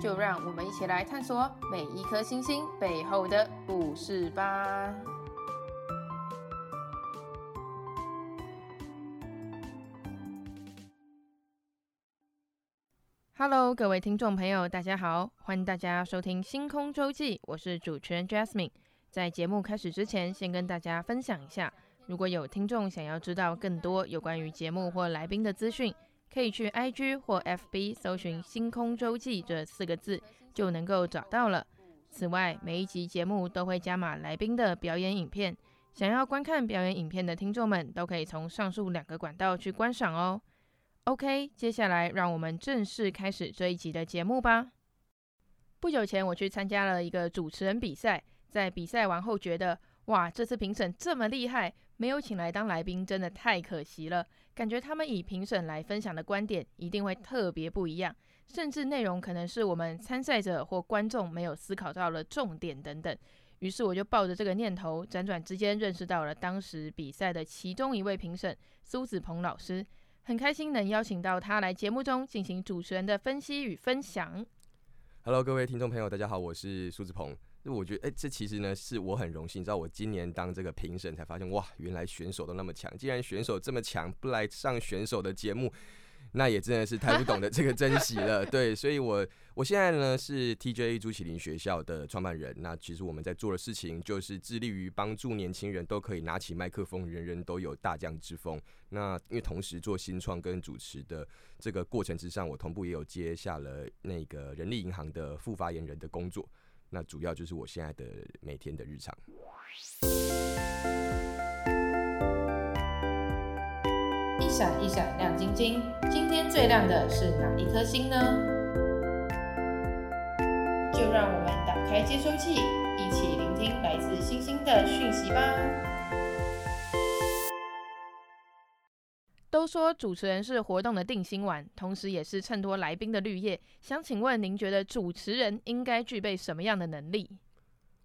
就让我们一起来探索每一颗星星背后的故事吧。Hello，各位听众朋友，大家好，欢迎大家收听《星空周记》，我是主持人 Jasmine。在节目开始之前，先跟大家分享一下，如果有听众想要知道更多有关于节目或来宾的资讯。可以去 IG 或 FB 搜寻“星空周记”这四个字，就能够找到了。此外，每一集节目都会加码来宾的表演影片，想要观看表演影片的听众们，都可以从上述两个管道去观赏哦。OK，接下来让我们正式开始这一集的节目吧。不久前我去参加了一个主持人比赛，在比赛完后觉得，哇，这次评审这么厉害，没有请来当来宾真的太可惜了。感觉他们以评审来分享的观点一定会特别不一样，甚至内容可能是我们参赛者或观众没有思考到的重点等等。于是我就抱着这个念头，辗转之间认识到了当时比赛的其中一位评审苏子鹏老师，很开心能邀请到他来节目中进行主持人的分析与分享。Hello，各位听众朋友，大家好，我是苏子鹏。我觉得，哎、这其实呢是我很荣幸，你知道我今年当这个评审才发现，哇，原来选手都那么强。既然选手这么强，不来上选手的节目，那也真的是太不懂得这个珍惜了。对，所以我我现在呢是 TJA 朱启麟学校的创办人。那其实我们在做的事情就是致力于帮助年轻人都可以拿起麦克风，人人都有大将之风。那因为同时做新创跟主持的这个过程之上，我同步也有接下了那个人力银行的副发言人的工作。那主要就是我现在的每天的日常。一闪一闪亮晶晶，今天最亮的是哪一颗星呢？就让我们打开接收器，一起聆听来自星星的讯息吧。都说主持人是活动的定心丸，同时也是衬托来宾的绿叶。想请问您觉得主持人应该具备什么样的能力？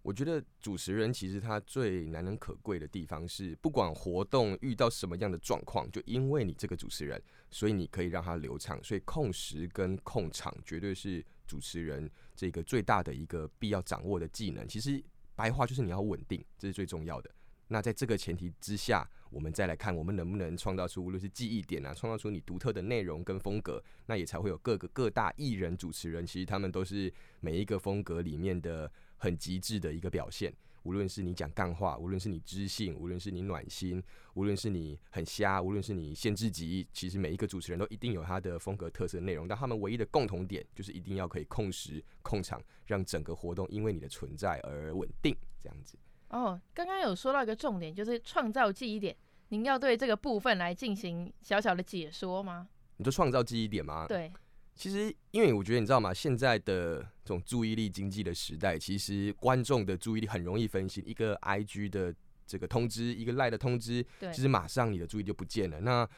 我觉得主持人其实他最难能可贵的地方是，不管活动遇到什么样的状况，就因为你这个主持人，所以你可以让它流畅。所以控时跟控场绝对是主持人这个最大的一个必要掌握的技能。其实白话就是你要稳定，这是最重要的。那在这个前提之下，我们再来看我们能不能创造出无论是记忆点啊，创造出你独特的内容跟风格，那也才会有各个各大艺人主持人，其实他们都是每一个风格里面的很极致的一个表现。无论是你讲干话，无论是你知性，无论是你暖心，无论是你很瞎，无论是你限制级，其实每一个主持人都一定有他的风格特色内容，但他们唯一的共同点就是一定要可以控时控场，让整个活动因为你的存在而稳定，这样子。哦，刚刚有说到一个重点，就是创造记忆点。您要对这个部分来进行小小的解说吗？你就创造记忆点吗？对，其实因为我觉得你知道吗？现在的这种注意力经济的时代，其实观众的注意力很容易分心。一个 IG 的这个通知，一个 LINE 的通知，其实马上你的注意力就不见了。那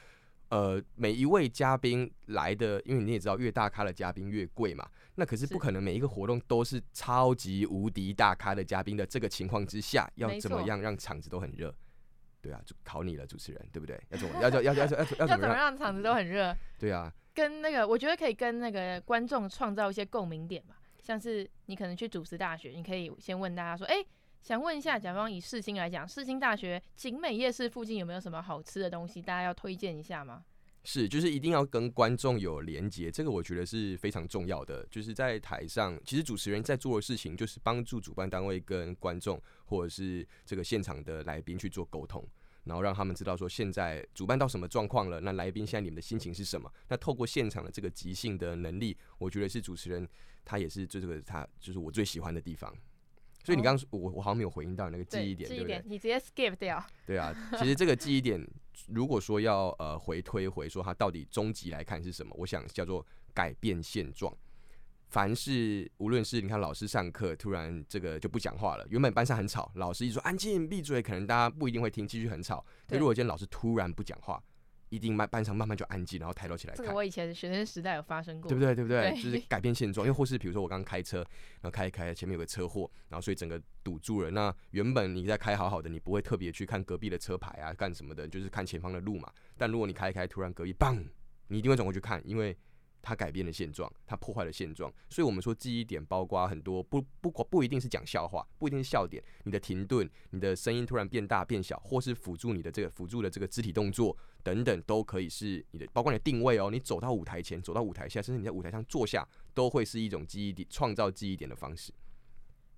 呃，每一位嘉宾来的，因为你也知道，越大咖的嘉宾越贵嘛。那可是不可能每一个活动都是超级无敌大咖的嘉宾的这个情况之下，要怎么样让场子都很热？对啊，就考你了，主持人，对不对？要怎么要要要要要要怎么 让场子都很热？对啊，跟那个我觉得可以跟那个观众创造一些共鸣点吧。像是你可能去主持大学，你可以先问大家说，哎，想问一下，假方以世新来讲，世新大学景美夜市附近有没有什么好吃的东西，大家要推荐一下吗？是，就是一定要跟观众有连接，这个我觉得是非常重要的。就是在台上，其实主持人在做的事情，就是帮助主办单位跟观众或者是这个现场的来宾去做沟通，然后让他们知道说现在主办到什么状况了，那来宾现在你们的心情是什么？那透过现场的这个即兴的能力，我觉得是主持人他也是就这个他就是我最喜欢的地方。所以你刚刚我我好像没有回应到那个记忆点，对不对？你直接 skip 掉。对啊，其实这个记忆点，如果说要呃回推回说它到底终极来看是什么，我想叫做改变现状。凡是无论是你看老师上课突然这个就不讲话了，原本班上很吵，老师一说安静闭嘴，可能大家不一定会听，继续很吵。但如果今天老师突然不讲话，一定慢班上慢慢就安静，然后抬头起来看。这个我以前学生时代有发生过，对不对？对不对？对就是改变现状，又或是比如说我刚开车，然后开一开，前面有个车祸，然后所以整个堵住了。那原本你在开好好的，你不会特别去看隔壁的车牌啊，干什么的，就是看前方的路嘛。但如果你开一开，突然隔壁砰，你一定会转过去看，因为。它改变了现状，它破坏了现状，所以我们说记忆点包括很多，不不不一定是讲笑话，不一定是笑点，你的停顿，你的声音突然变大变小，或是辅助你的这个辅助的这个肢体动作等等，都可以是你的，包括你的定位哦，你走到舞台前，走到舞台下，甚至你在舞台上坐下，都会是一种记忆点，创造记忆点的方式。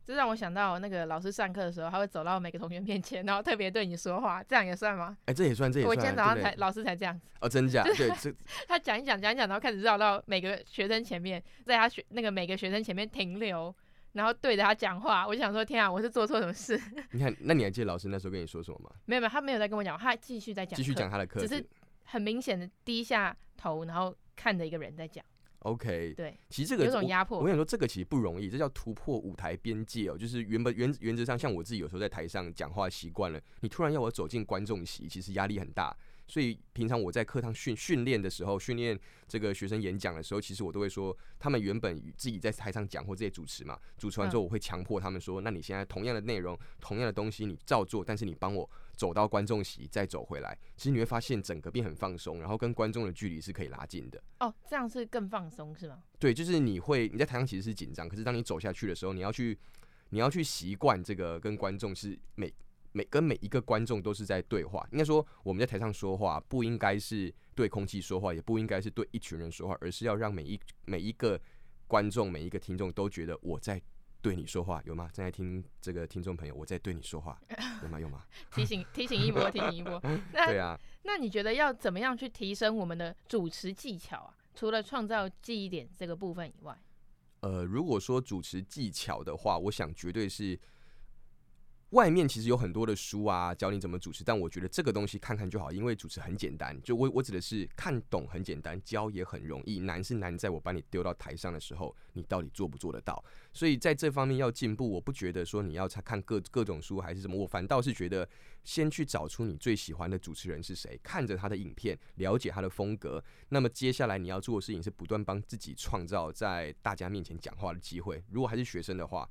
这让我想到那个老师上课的时候，他会走到每个同学面前，然后特别对你说话，这样也算吗？哎、欸，这也算，这也算。我今天早上才老师才这样子。哦，真假？对，他讲一讲，讲一讲，然后开始绕到每个学生前面，在他学那个每个学生前面停留，然后对着他讲话。我就想说，天啊，我是做错什么事？你看，那你还记得老师那时候跟你说什么吗？没有没有，他没有在跟我讲，他继续在讲，继续讲他的课，只是很明显的低下头，然后看着一个人在讲。OK，对，其实这个有种压迫。我想说，这个其实不容易，这叫突破舞台边界哦。就是原本原原则上，像我自己有时候在台上讲话习惯了，你突然要我走进观众席，其实压力很大。所以平常我在课堂训训练的时候，训练这个学生演讲的时候，其实我都会说，他们原本自己在台上讲或这些主持嘛，主持完之后，我会强迫他们说，那你现在同样的内容、同样的东西，你照做，但是你帮我走到观众席再走回来。其实你会发现整个变很放松，然后跟观众的距离是可以拉近的。哦，这样是更放松是吗？对，就是你会你在台上其实是紧张，可是当你走下去的时候，你要去你要去习惯这个跟观众是每。每跟每一个观众都是在对话，应该说我们在台上说话不应该是对空气说话，也不应该是对一群人说话，而是要让每一每一个观众、每一个听众都觉得我在对你说话，有吗？正在听这个听众朋友，我在对你说话，有吗？有吗？提醒 提醒一波，提醒一波。那对啊，那你觉得要怎么样去提升我们的主持技巧啊？除了创造记忆点这个部分以外，呃，如果说主持技巧的话，我想绝对是。外面其实有很多的书啊，教你怎么主持，但我觉得这个东西看看就好，因为主持很简单。就我我指的是看懂很简单，教也很容易，难是难在我把你丢到台上的时候，你到底做不做得到。所以在这方面要进步，我不觉得说你要看各各种书还是什么，我反倒是觉得先去找出你最喜欢的主持人是谁，看着他的影片，了解他的风格。那么接下来你要做的事情是不断帮自己创造在大家面前讲话的机会。如果还是学生的话，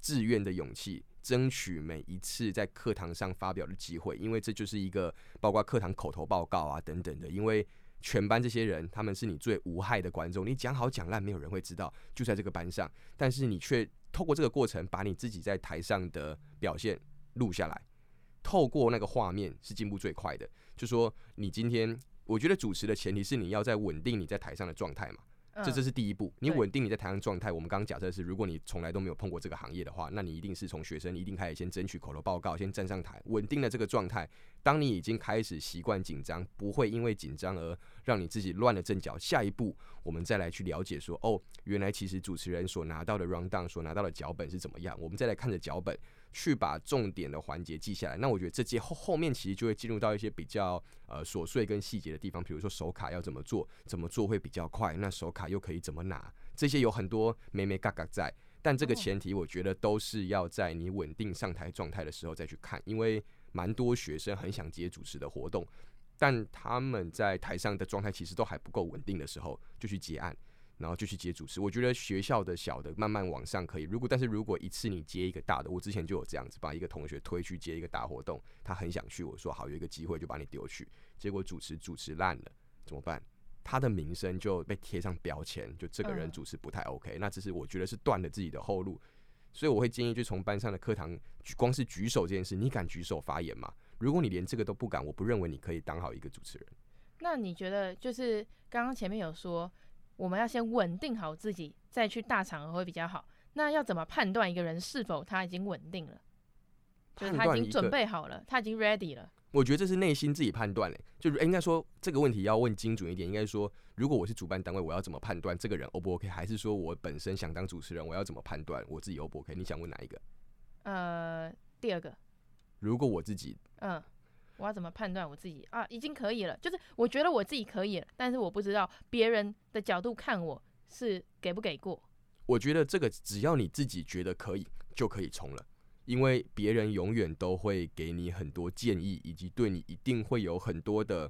自愿的勇气。争取每一次在课堂上发表的机会，因为这就是一个包括课堂口头报告啊等等的。因为全班这些人，他们是你最无害的观众，你讲好讲烂没有人会知道，就在这个班上。但是你却透过这个过程，把你自己在台上的表现录下来，透过那个画面是进步最快的。就说你今天，我觉得主持的前提是你要在稳定你在台上的状态嘛。这这是第一步，你稳定你在台上状态。我们刚刚假设是，如果你从来都没有碰过这个行业的话，那你一定是从学生一定开始先争取口头报告，先站上台，稳定了这个状态。当你已经开始习惯紧张，不会因为紧张而让你自己乱了阵脚。下一步，我们再来去了解说，哦，原来其实主持人所拿到的 rundown 所拿到的脚本是怎么样。我们再来看着脚本。去把重点的环节记下来，那我觉得这节后后面其实就会进入到一些比较呃琐碎跟细节的地方，比如说手卡要怎么做，怎么做会比较快，那手卡又可以怎么拿，这些有很多眉眉角角在，但这个前提我觉得都是要在你稳定上台状态的时候再去看，因为蛮多学生很想接主持的活动，但他们在台上的状态其实都还不够稳定的时候就去结案。然后就去接主持，我觉得学校的小的慢慢往上可以。如果但是如果一次你接一个大的，我之前就有这样子，把一个同学推去接一个大活动，他很想去，我说好，有一个机会就把你丢去，结果主持主持烂了，怎么办？他的名声就被贴上标签，就这个人主持不太 OK，那这是我觉得是断了自己的后路。所以我会建议，就从班上的课堂，光是举手这件事，你敢举手发言吗？如果你连这个都不敢，我不认为你可以当好一个主持人。那你觉得就是刚刚前面有说。我们要先稳定好自己，再去大场合会比较好。那要怎么判断一个人是否他已经稳定了？就是他已经准备好了，他已经 ready 了。我觉得这是内心自己判断嘞。就是应该说这个问题要问精准一点，应该说，如果我是主办单位，我要怎么判断这个人 O 不 OK？还是说我本身想当主持人，我要怎么判断我自己 O 不 OK？你想问哪一个？呃，第二个。如果我自己，嗯。我要怎么判断我自己啊？已经可以了，就是我觉得我自己可以了，但是我不知道别人的角度看我是给不给过。我觉得这个只要你自己觉得可以，就可以冲了。因为别人永远都会给你很多建议，以及对你一定会有很多的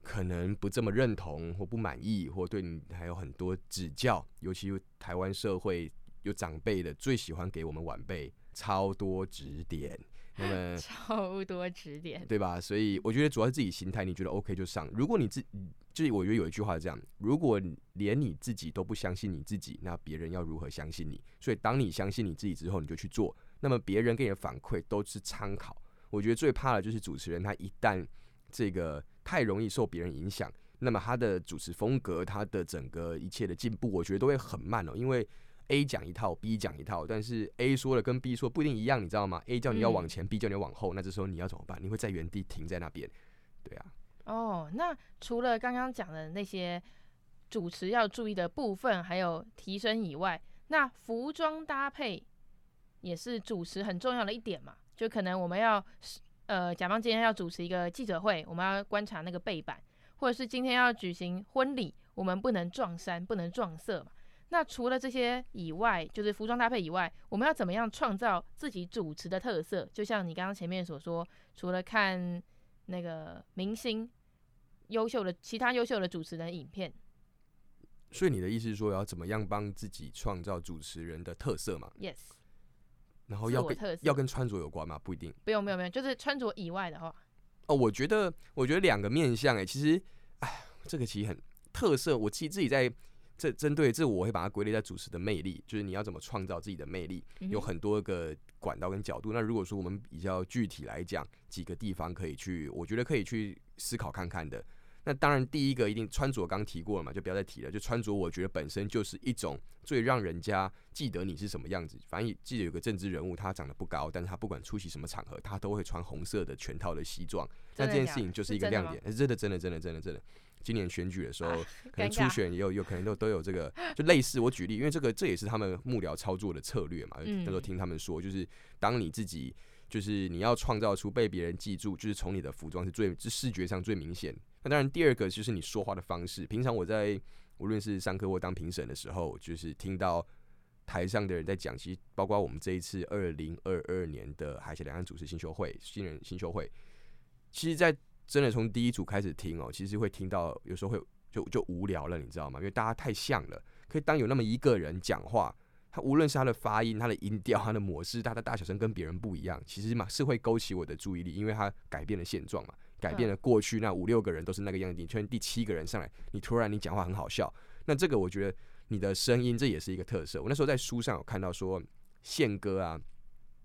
可能不这么认同或不满意，或对你还有很多指教。尤其台湾社会有长辈的，最喜欢给我们晚辈超多指点。那么 超多指点，对吧？所以我觉得主要是自己心态，你觉得 OK 就上。如果你自就是我觉得有一句话是这样：如果连你自己都不相信你自己，那别人要如何相信你？所以当你相信你自己之后，你就去做。那么别人给你的反馈都是参考。我觉得最怕的就是主持人，他一旦这个太容易受别人影响，那么他的主持风格，他的整个一切的进步，我觉得都会很慢哦。因为 A 讲一套，B 讲一套，但是 A 说的跟 B 说不一定一样，你知道吗？A 叫你要往前，嗯，B 叫你要往后，那这时候你要怎么办？你会在原地停在那边，对啊。哦，那除了刚刚讲的那些主持要注意的部分，还有提升以外，那服装搭配。也是主持很重要的一点嘛，就可能我们要，呃，甲方今天要主持一个记者会，我们要观察那个背板，或者是今天要举行婚礼，我们不能撞衫，不能撞色嘛。那除了这些以外，就是服装搭配以外，我们要怎么样创造自己主持的特色？就像你刚刚前面所说，除了看那个明星优秀的其他优秀的主持人影片，所以你的意思是说，要怎么样帮自己创造主持人的特色嘛？Yes。然后要跟要跟穿着有关吗？不一定。不用，不用，不用，就是穿着以外的话。哦，我觉得，我觉得两个面向，哎，其实，哎，这个其实很特色。我其实自己在这针对这，我会把它归类在主持的魅力，就是你要怎么创造自己的魅力，有很多个管道跟角度。那如果说我们比较具体来讲，几个地方可以去，我觉得可以去思考看看的。那当然，第一个一定穿着，刚提过了嘛，就不要再提了。就穿着，我觉得本身就是一种最让人家记得你是什么样子。反正记得有个政治人物，他长得不高，但是他不管出席什么场合，他都会穿红色的全套的西装。那这件事情就是一个亮点，真的，真的，真的，真的，真的。今年选举的时候，可能初选也有，有可能都都有这个，就类似。我举例，因为这个这也是他们幕僚操作的策略嘛。那时候听他们说，就是当你自己，就是你要创造出被别人记住，就是从你的服装是最，是视觉上最明显。那当然，第二个就是你说话的方式。平常我在无论是上课或当评审的时候，就是听到台上的人在讲，其实包括我们这一次二零二二年的海峡两岸主持新秀会新人新秀会，其实，在真的从第一组开始听哦，其实会听到有时候会就就无聊了，你知道吗？因为大家太像了。可以当有那么一个人讲话，他无论是他的发音、他的音调、他的模式、他的大小声跟别人不一样，其实嘛是会勾起我的注意力，因为他改变了现状嘛。改变了过去那五六个人都是那个样子，你突然第七个人上来，你突然你讲话很好笑，那这个我觉得你的声音这也是一个特色。我那时候在书上有看到说，宪哥啊，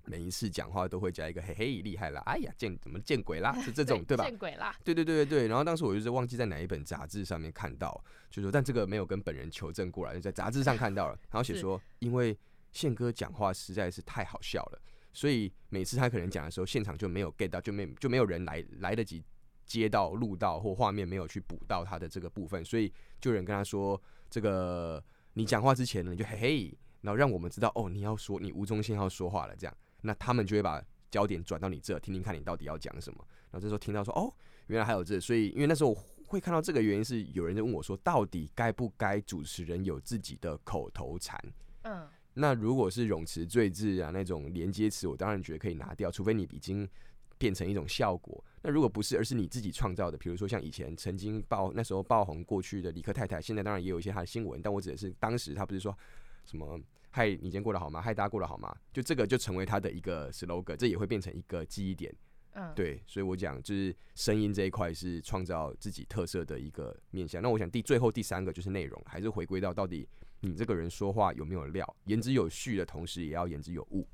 每一次讲话都会加一个嘿嘿厉害啦，哎呀见怎么见鬼啦，是这种对吧？见鬼啦！对对对对对。然后当时我就是忘记在哪一本杂志上面看到，就说但这个没有跟本人求证过来，就在杂志上看到了，然后写说因为宪哥讲话实在是太好笑了。所以每次他可能讲的时候，现场就没有 get 到，就没就没有人来来得及接到录到或画面没有去补到他的这个部分，所以就有人跟他说：“这个你讲话之前呢，你就嘿嘿，然后让我们知道哦，你要说你吴宗宪要说话了，这样，那他们就会把焦点转到你这，听听看你到底要讲什么。然后这时候听到说哦，原来还有这，所以因为那时候会看到这个原因是有人就问我说，到底该不该主持人有自己的口头禅？嗯。那如果是泳池赘字啊，那种连接词，我当然觉得可以拿掉，除非你已经变成一种效果。那如果不是，而是你自己创造的，比如说像以前曾经爆那时候爆红过去的李克太太，现在当然也有一些她的新闻，但我指的是当时她不是说什么“嗨，你今天过得好吗？嗨，大家过得好吗？”就这个就成为他的一个 slogan，这也会变成一个记忆点。嗯，对，所以我讲就是声音这一块是创造自己特色的一个面向。那我想第最后第三个就是内容，还是回归到到底。你这个人说话有没有料？言之有序的同时，也要言之有物，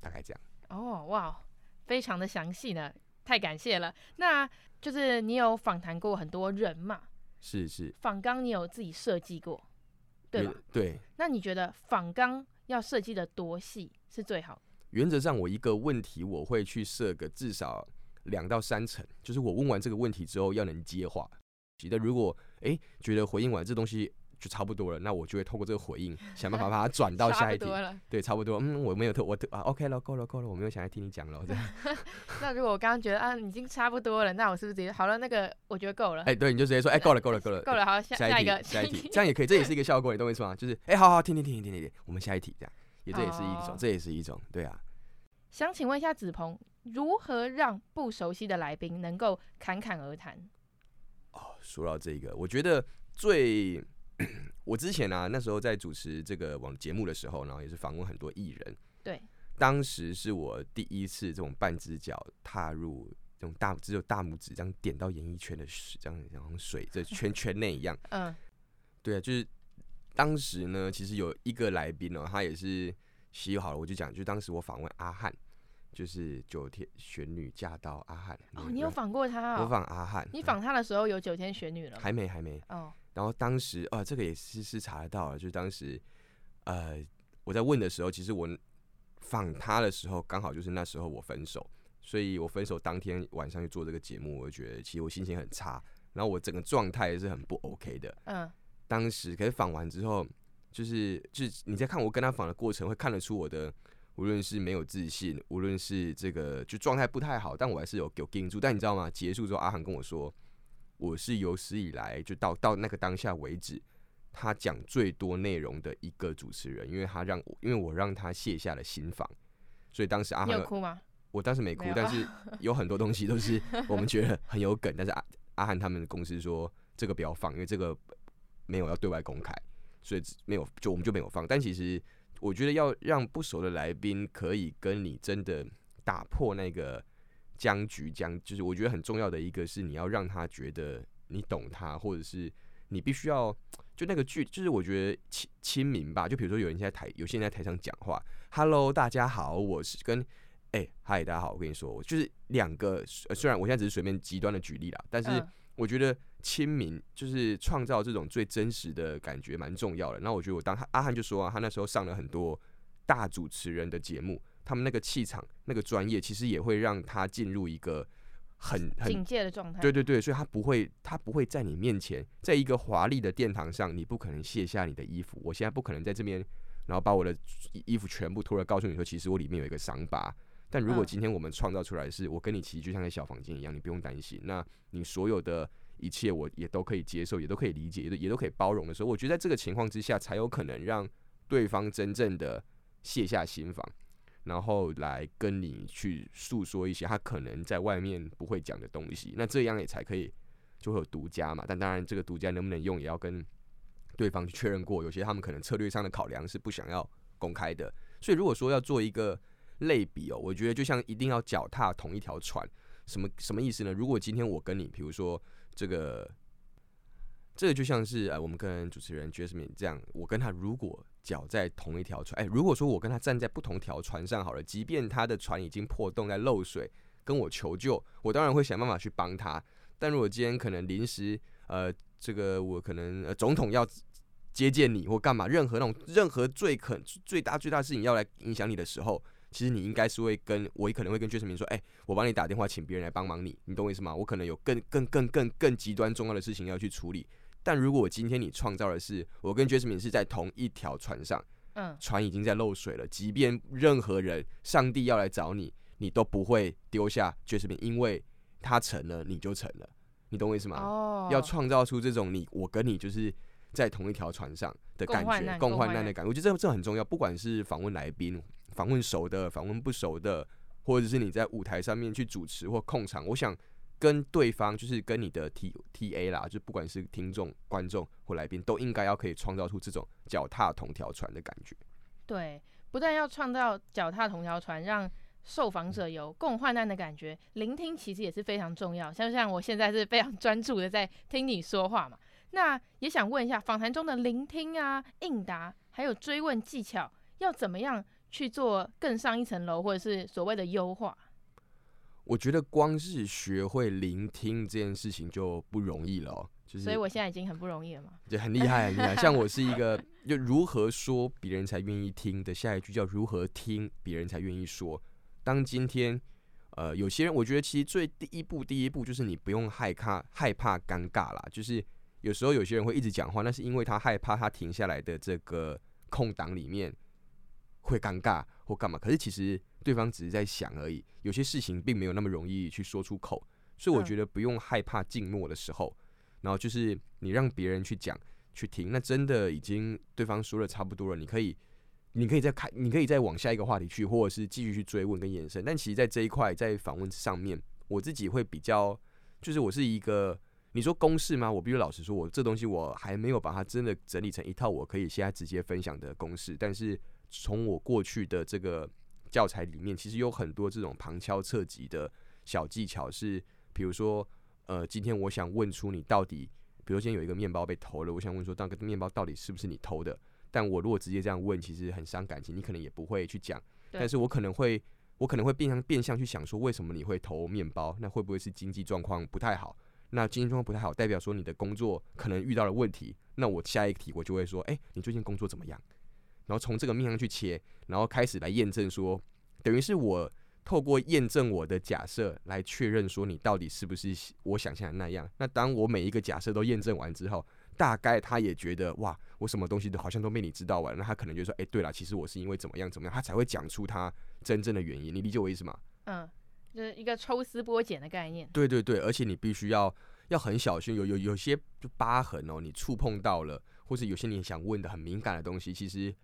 大概这样。哦，哇，非常的详细呢，太感谢了。那就是你有访谈过很多人嘛？是是。访纲你有自己设计过，对吧？对。那你觉得仿钢要设计的多细是最好？原则上，我一个问题我会去设个至少两到三层，就是我问完这个问题之后要能接话。觉得如果哎觉得回应完这东西。就差不多了，那我就会透过这个回应，想办法把它转到下一题。对，差不多。嗯，我没有特我特啊，OK 了，够了，够了，我没有想要听你讲了。这样。那如果我刚刚觉得啊，已经差不多了，那我是不是直接好了？那个我觉得够了。哎、欸，对，你就直接说，哎、欸，够了，够了，够了，够了，好，下下一个，下一题，这样也可以，这也是一个效果，你懂我意思吗？就是，哎、欸，好好听听听听听听，我们下一题，这样也这也是一种，哦、这也是一种，对啊。想请问一下子鹏，如何让不熟悉的来宾能够侃侃而谈？哦，说到这个，我觉得最。我之前啊，那时候在主持这个网节目的时候，然后也是访问很多艺人。对，当时是我第一次这种半只脚踏入这种大只有大拇指这样点到演艺圈的水，这样然后水这圈 圈内一样。嗯，对啊，就是当时呢，其实有一个来宾哦，他也是洗好了，我就讲，就当时我访问阿汉，就是九天玄女嫁到阿汉。哦，你有访过他？我访阿汉。你访他的时候有九天玄女了吗？还没，还没。哦。然后当时啊，这个也是是查得到了，就是当时，呃，我在问的时候，其实我访他的时候，刚好就是那时候我分手，所以我分手当天晚上去做这个节目，我就觉得其实我心情很差，然后我整个状态也是很不 OK 的。嗯。当时可是访完之后，就是就是你在看我跟他访的过程，会看得出我的无论是没有自信，无论是这个就状态不太好，但我还是有有盯住。但你知道吗？结束之后，阿航跟我说。我是有史以来就到到那个当下为止，他讲最多内容的一个主持人，因为他让我，因为我让他卸下了心防，所以当时阿汉，有哭吗？我当时没哭，但是 有很多东西都是我们觉得很有梗，但是阿阿汉他们的公司说这个不要放，因为这个没有要对外公开，所以没有就我们就没有放。但其实我觉得要让不熟的来宾可以跟你真的打破那个。僵局僵，就是我觉得很重要的一个是你要让他觉得你懂他，或者是你必须要就那个剧，就是我觉得亲亲民吧。就比如说有人在台，有些人在台上讲话，Hello，大家好，我是跟哎，嗨、欸，大家好，我跟你说，我就是两个，虽然我现在只是随便极端的举例啦，但是我觉得亲民就是创造这种最真实的感觉蛮重要的。那我觉得我当他阿汉就说啊，他那时候上了很多大主持人的节目。他们那个气场、那个专业，其实也会让他进入一个很很警戒的状态。对对对，所以他不会，他不会在你面前，在一个华丽的殿堂上，你不可能卸下你的衣服。我现在不可能在这边，然后把我的衣服全部脱了，告诉你说，其实我里面有一个伤疤。但如果今天我们创造出来是，我跟你其实就像在小房间一样，你不用担心。那你所有的一切，我也都可以接受，也都可以理解，也都也都可以包容的时候，我觉得在这个情况之下，才有可能让对方真正的卸下心防。然后来跟你去诉说一些他可能在外面不会讲的东西，那这样也才可以就会有独家嘛。但当然，这个独家能不能用，也要跟对方去确认过。有些他们可能策略上的考量是不想要公开的。所以如果说要做一个类比哦，我觉得就像一定要脚踏同一条船，什么什么意思呢？如果今天我跟你，比如说这个。这个就像是呃，我们跟主持人 Jasmine 这样，我跟他如果脚在同一条船，哎，如果说我跟他站在不同条船上好了，即便他的船已经破洞在漏水，跟我求救，我当然会想办法去帮他。但如果今天可能临时呃，这个我可能呃总统要接见你或干嘛，任何那种任何最可最大最大的事情要来影响你的时候，其实你应该是会跟我也可能会跟 Jasmine 说，哎，我帮你打电话，请别人来帮忙你，你懂我意思吗？我可能有更更更更更极端重要的事情要去处理。但如果今天你创造的是我跟 Jasmine 是在同一条船上，嗯，船已经在漏水了，即便任何人，上帝要来找你，你都不会丢下 Jasmine，因为他沉了，你就沉了，你懂我意思吗？哦，要创造出这种你我跟你就是在同一条船上的感觉，共患难的感觉，我觉得这这很重要。不管是访问来宾、访问熟的、访问不熟的，或者是你在舞台上面去主持或控场，我想。跟对方就是跟你的 T T A 啦，就不管是听众、观众或来宾，都应该要可以创造出这种脚踏同条船的感觉。对，不但要创造脚踏同条船，让受访者有共患难的感觉，聆听其实也是非常重要。像像我现在是非常专注的在听你说话嘛，那也想问一下，访谈中的聆听啊、应答，还有追问技巧，要怎么样去做更上一层楼，或者是所谓的优化？我觉得光是学会聆听这件事情就不容易了喔，就是，所以我现在已经很不容易了嘛，就很厉害很厉害。像我是一个，就如何说别人才愿意听的下一句叫如何听别人才愿意说。当今天，呃，有些人，我觉得其实最第一步，第一步就是你不用害怕害怕尴尬啦，就是有时候有些人会一直讲话，那是因为他害怕他停下来的这个空档里面会尴尬或干嘛。可是其实对方只是在想而已，有些事情并没有那么容易去说出口。所以我觉得不用害怕静默的时候，然后就是你让别人去讲去听，那真的已经对方说的差不多了，你可以。你可以再开，你可以再往下一个话题去，或者是继续去追问跟延伸。但其实，在这一块，在访问上面，我自己会比较，就是我是一个，你说公式吗？我必须老实说，我这东西我还没有把它真的整理成一套我可以现在直接分享的公式。但是从我过去的这个教材里面，其实有很多这种旁敲侧击的小技巧，是比如说，呃，今天我想问出你到底，比如今天有一个面包被偷了，我想问说，那个面包到底是不是你偷的？但我如果直接这样问，其实很伤感情，你可能也不会去讲。但是我可能会，我可能会变相变相去想说，为什么你会投面包？那会不会是经济状况不太好？那经济状况不太好，代表说你的工作可能遇到了问题。那我下一题我就会说，哎，你最近工作怎么样？然后从这个面向去切，然后开始来验证说，等于是我透过验证我的假设来确认说你到底是不是我想象的那样。那当我每一个假设都验证完之后，大概他也觉得哇，我什么东西都好像都被你知道完，那他可能就说，哎、欸，对了，其实我是因为怎么样怎么样，他才会讲出他真正的原因。你理解我意思吗？嗯，就是一个抽丝剥茧的概念。对对对，而且你必须要要很小心，有有有些就疤痕哦，你触碰到了，或是有些你想问的很敏感的东西，其实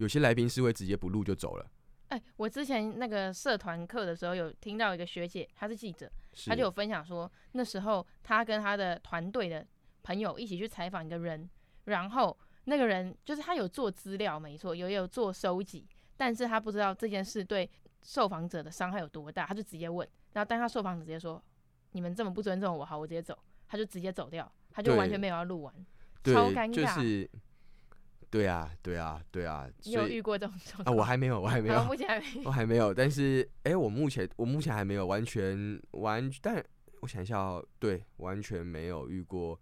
有些来宾是会直接不录就走了。哎、欸，我之前那个社团课的时候，有听到一个学姐，她是记者，她就有分享说，那时候她跟她的团队的。朋友一起去采访一个人，然后那个人就是他有做资料，没错，有有做收集，但是他不知道这件事对受访者的伤害有多大，他就直接问，然后当他受访者直接说：“你们这么不尊重我，好，我直接走。”他就直接走掉，他就完全没有要录完，超尴尬。就是，对啊，对啊，对啊。你有遇过这种状况？啊，我还没有，我还没有，目前还没有，我还没有。但是，哎、欸，我目前我目前还没有完全完，但我想一下哦，对，完全没有遇过。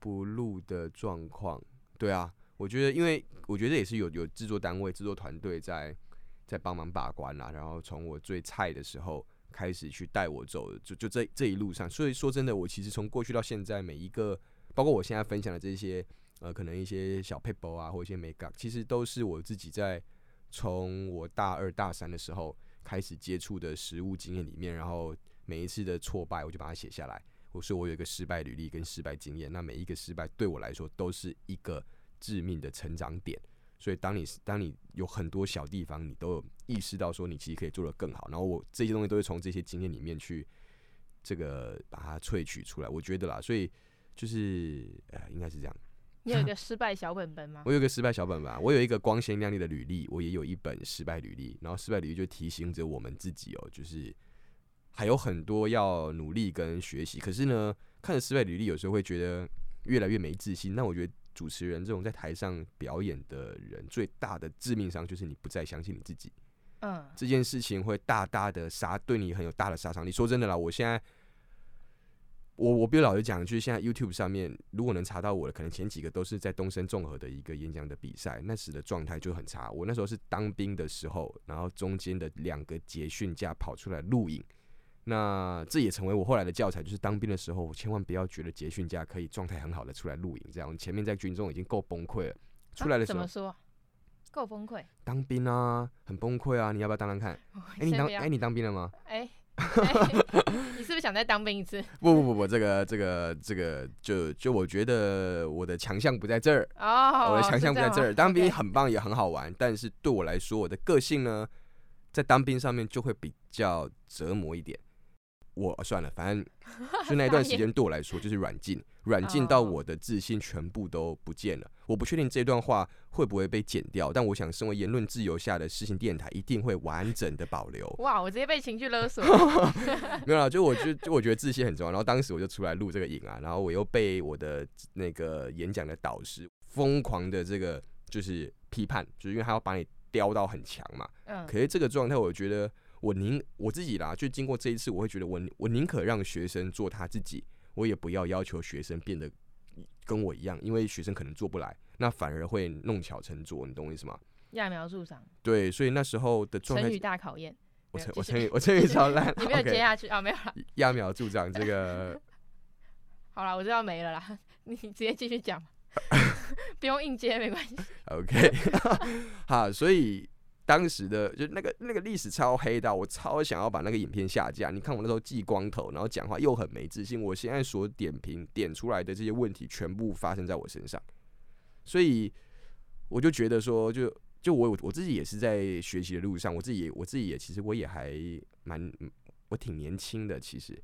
不录的状况，对啊，我觉得，因为我觉得也是有有制作单位、制作团队在在帮忙把关啦。然后从我最菜的时候开始去带我走，就就这这一路上。所以说真的，我其实从过去到现在，每一个，包括我现在分享的这些，呃，可能一些小 paper 啊，或一些美感，其实都是我自己在从我大二大三的时候开始接触的实务经验里面，然后每一次的挫败，我就把它写下来。我说我有一个失败履历跟失败经验，那每一个失败对我来说都是一个致命的成长点。所以当你当你有很多小地方，你都有意识到说你其实可以做得更好。然后我这些东西都是从这些经验里面去这个把它萃取出来。我觉得啦，所以就是呃，应该是这样。你有一个失败小本本吗？我有一个失败小本本，我有一个光鲜亮丽的履历，我也有一本失败履历。然后失败履历就提醒着我们自己哦，就是。还有很多要努力跟学习，可是呢，看着失败履历，有时候会觉得越来越没自信。那我觉得主持人这种在台上表演的人，最大的致命伤就是你不再相信你自己。嗯，这件事情会大大的杀，对你很有大的杀伤力。说真的啦，我现在，我我比如老实讲，就是现在 YouTube 上面，如果能查到我的，可能前几个都是在东升综合的一个演讲的比赛，那时的状态就很差。我那时候是当兵的时候，然后中间的两个结训假跑出来录影。那这也成为我后来的教材，就是当兵的时候，千万不要觉得结训假可以状态很好的出来录影，这样前面在军中已经够崩溃了，出来的时候、啊、怎么说？够崩溃？当兵啊，很崩溃啊！你要不要当当看？哎、欸，你当哎、欸，你当兵了吗？哎、欸欸，你是不是想再当兵一次？不不不不，这个这个这个，就就我觉得我的强项不在这儿哦，我的强项不在这儿。当兵很棒，也很好玩.但是对我来说，我的个性呢，在当兵上面就会比较折磨一点。我算了，反正就那一段时间 对我来说就是软禁，软禁到我的自信全部都不见了。我不确定这段话会不会被剪掉，但我想，身为言论自由下的事情电台，一定会完整的保留。哇，我直接被情绪勒索。没有啦，就我就就我觉得自信很重要。然后当时我就出来录这个影啊，然后我又被我的那个演讲的导师疯狂的这个就是批判，就是因为他要把你雕到很强嘛。嗯。可是这个状态，我觉得。我宁我自己啦，就经过这一次，我会觉得我我宁可让学生做他自己，我也不要要求学生变得跟我一样，因为学生可能做不来，那反而会弄巧成拙，你懂我意思吗？揠苗助长。对，所以那时候的状态。成语大考验。我成我成语我成语超烂。你没有接下去啊？没有了。揠苗助长这个。好了，我知道没了啦。你直接继续讲，不用硬接没关系。OK，好，所以当时的就那个那个历史超黑的，我超想要把那个影片下架。你看我那时候剃光头，然后讲话又很没自信。我现在所点评点出来的这些问题，全部发生在我身上，所以我就觉得说就，就就我我自己也是在学习的路上，我自己我自己也其实我也还蛮我挺年轻的，其实。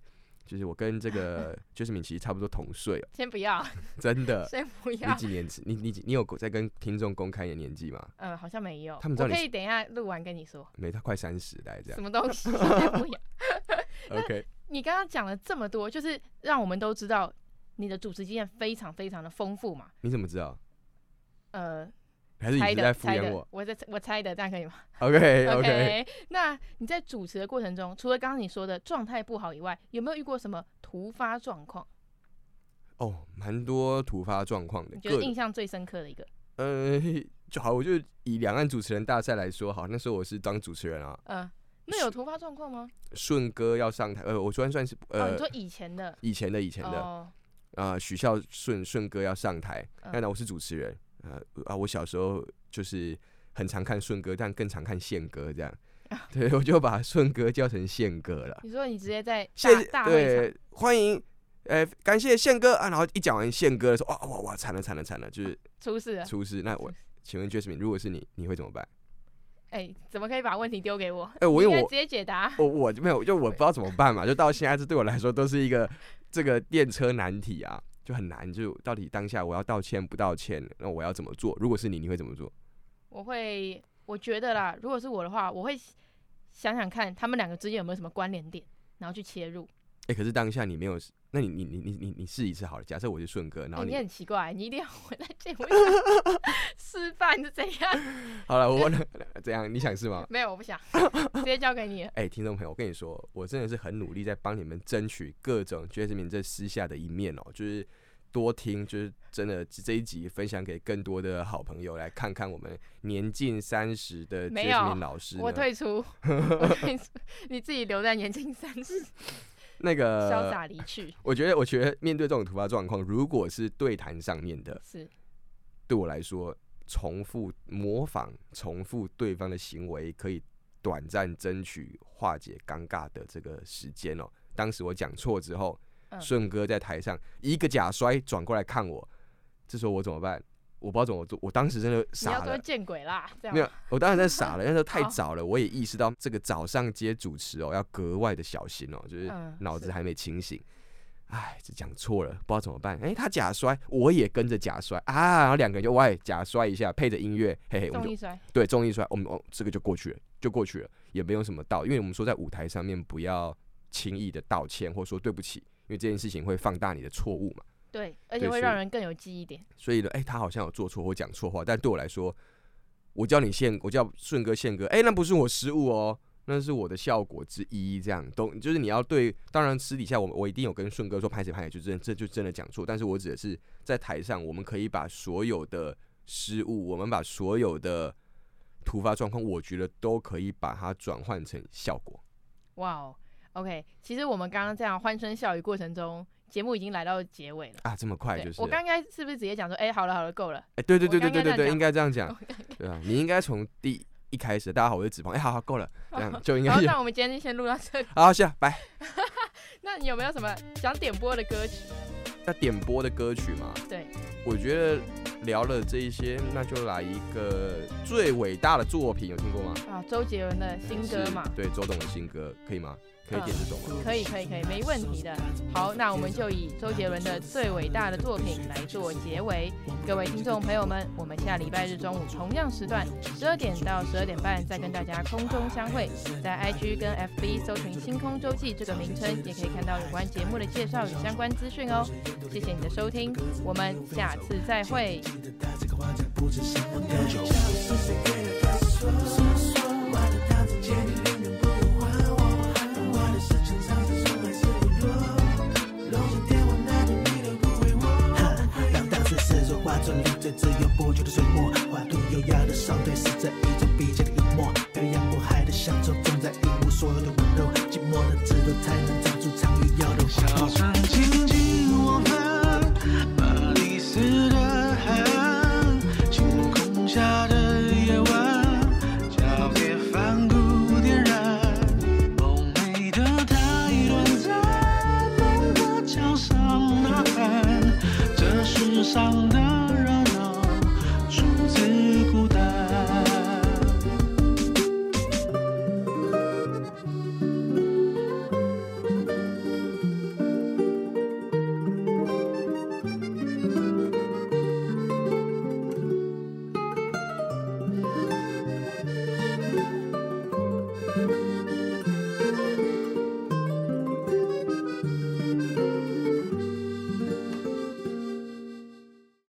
就是我跟这个 Jasmine 其实差不多同岁哦。先不要，真的。先不要。你几年？你你你有在跟听众公开你的年纪吗？嗯，好像没有。他们知道你我可以等一下录完跟你说。没，他快三十来这样。什么东西？先不要。OK。你刚刚讲了这么多，就是让我们都知道你的主持经验非常非常的丰富嘛。你怎么知道？呃。还是你在敷衍我？我在我猜的，这样可以吗？OK OK。那你在主持的过程中，除了刚刚你说的状态不好以外，有没有遇过什么突发状况？哦，蛮多突发状况的。你觉得印象最深刻的一个？呃，就好，我就以两岸主持人大赛来说，好，那时候我是当主持人啊。嗯、呃，那有突发状况吗？顺哥要上台，呃，我算算是呃，哦、你说以前的，以前的，以前的，啊、哦，许孝顺顺哥要上台，那我是主持人。呃啊，我小时候就是很常看顺哥，但更常看宪哥这样，对，我就把顺哥叫成宪哥了。你说你直接在谢大对欢迎，呃，感谢宪哥啊，然后一讲完宪哥的时候，哇哇哇，惨了惨了惨了，就是出事了出事。那我请问 Jasmine，如果是你，你会怎么办？哎、欸，怎么可以把问题丢给我？哎、欸，我因为我直接解答，我我没有，就我不知道怎么办嘛，就到现在这对我来说都是一个这个电车难题啊。就很难，就到底当下我要道歉不道歉，那我要怎么做？如果是你，你会怎么做？我会，我觉得啦，如果是我的话，我会想想看他们两个之间有没有什么关联点，然后去切入。哎、欸，可是当下你没有，那你你你你你你试一次好了。假设我是顺哥，然后你，很奇怪，你一定要回来见我 示范是怎样？好了，我问 怎样？你想试吗？没有，我不想，直接交给你。哎、欸，听众朋友，我跟你说，我真的是很努力在帮你们争取各种 Jasmine 这私下的一面哦、喔，就是。多听，就是真的这一集分享给更多的好朋友来看看我们年近三十的 Jasmine 老师。我退出，我退出，你自己留在年近三十。那个潇洒离去。我觉得，我觉得面对这种突发状况，如果是对谈上面的，是对我来说，重复模仿、重复对方的行为，可以短暂争取化解尴尬的这个时间哦。当时我讲错之后。顺哥在台上一个假摔转过来看我，这时候我怎么办？我不知道怎么做。我当时真的傻了。你要说见鬼啦！这样没有，我当时在傻了。那时候太早了，我也意识到这个早上接主持哦，要格外的小心哦，就是脑子还没清醒。哎，这讲错了，不知道怎么办。哎，他假摔，我也跟着假摔啊，然后两个人就喂假摔一下，配着音乐，嘿嘿，我们就对综艺摔，我们哦这个就过去了，就过去了，也没有什么道，因为我们说在舞台上面不要轻易的道歉或说对不起。因为这件事情会放大你的错误嘛？对，而且会让人更有记忆点。所以呢，哎、欸，他好像有做错或讲错话，但对我来说，我叫你宪，我叫顺哥宪哥，哎、欸，那不是我失误哦，那是我的效果之一。这样都就是你要对，当然私底下我我一定有跟顺哥说拍谁拍谁，就真这就真的讲错。但是我指的是在台上，我们可以把所有的失误，我们把所有的突发状况，我觉得都可以把它转换成效果。哇哦！OK，其实我们刚刚这样欢声笑语过程中，节目已经来到结尾了啊！这么快就是？我刚刚是不是直接讲说，哎、欸，好了好了，够了？哎、欸，对对对对对对对，应该这样讲，对啊，你应该从第一开始，大家好，我是子鹏，哎、欸，好好够了，这样就应该。好，那我们今天就先录到这里。好，谢，拜。那你有没有什么想点播的歌曲？要点播的歌曲吗？对，我觉得聊了这一些，那就来一个最伟大的作品，有听过吗？啊，周杰伦的新歌嘛。对，周董的新歌，可以吗？可以点这种吗？可以，可以，可以，没问题的。好，那我们就以周杰伦的最伟大的作品来做结尾。各位听众朋友们，我们下礼拜日中午同样时段，十二点到十二点半再跟大家空中相会。在 IG 跟 FB 搜寻“星空周记”这个名称，也可以看到有关节目的介绍与相关资讯哦。谢谢你的收听，我们下次再会。华丽最自由不羁的水墨，画图优雅的上对是在一种。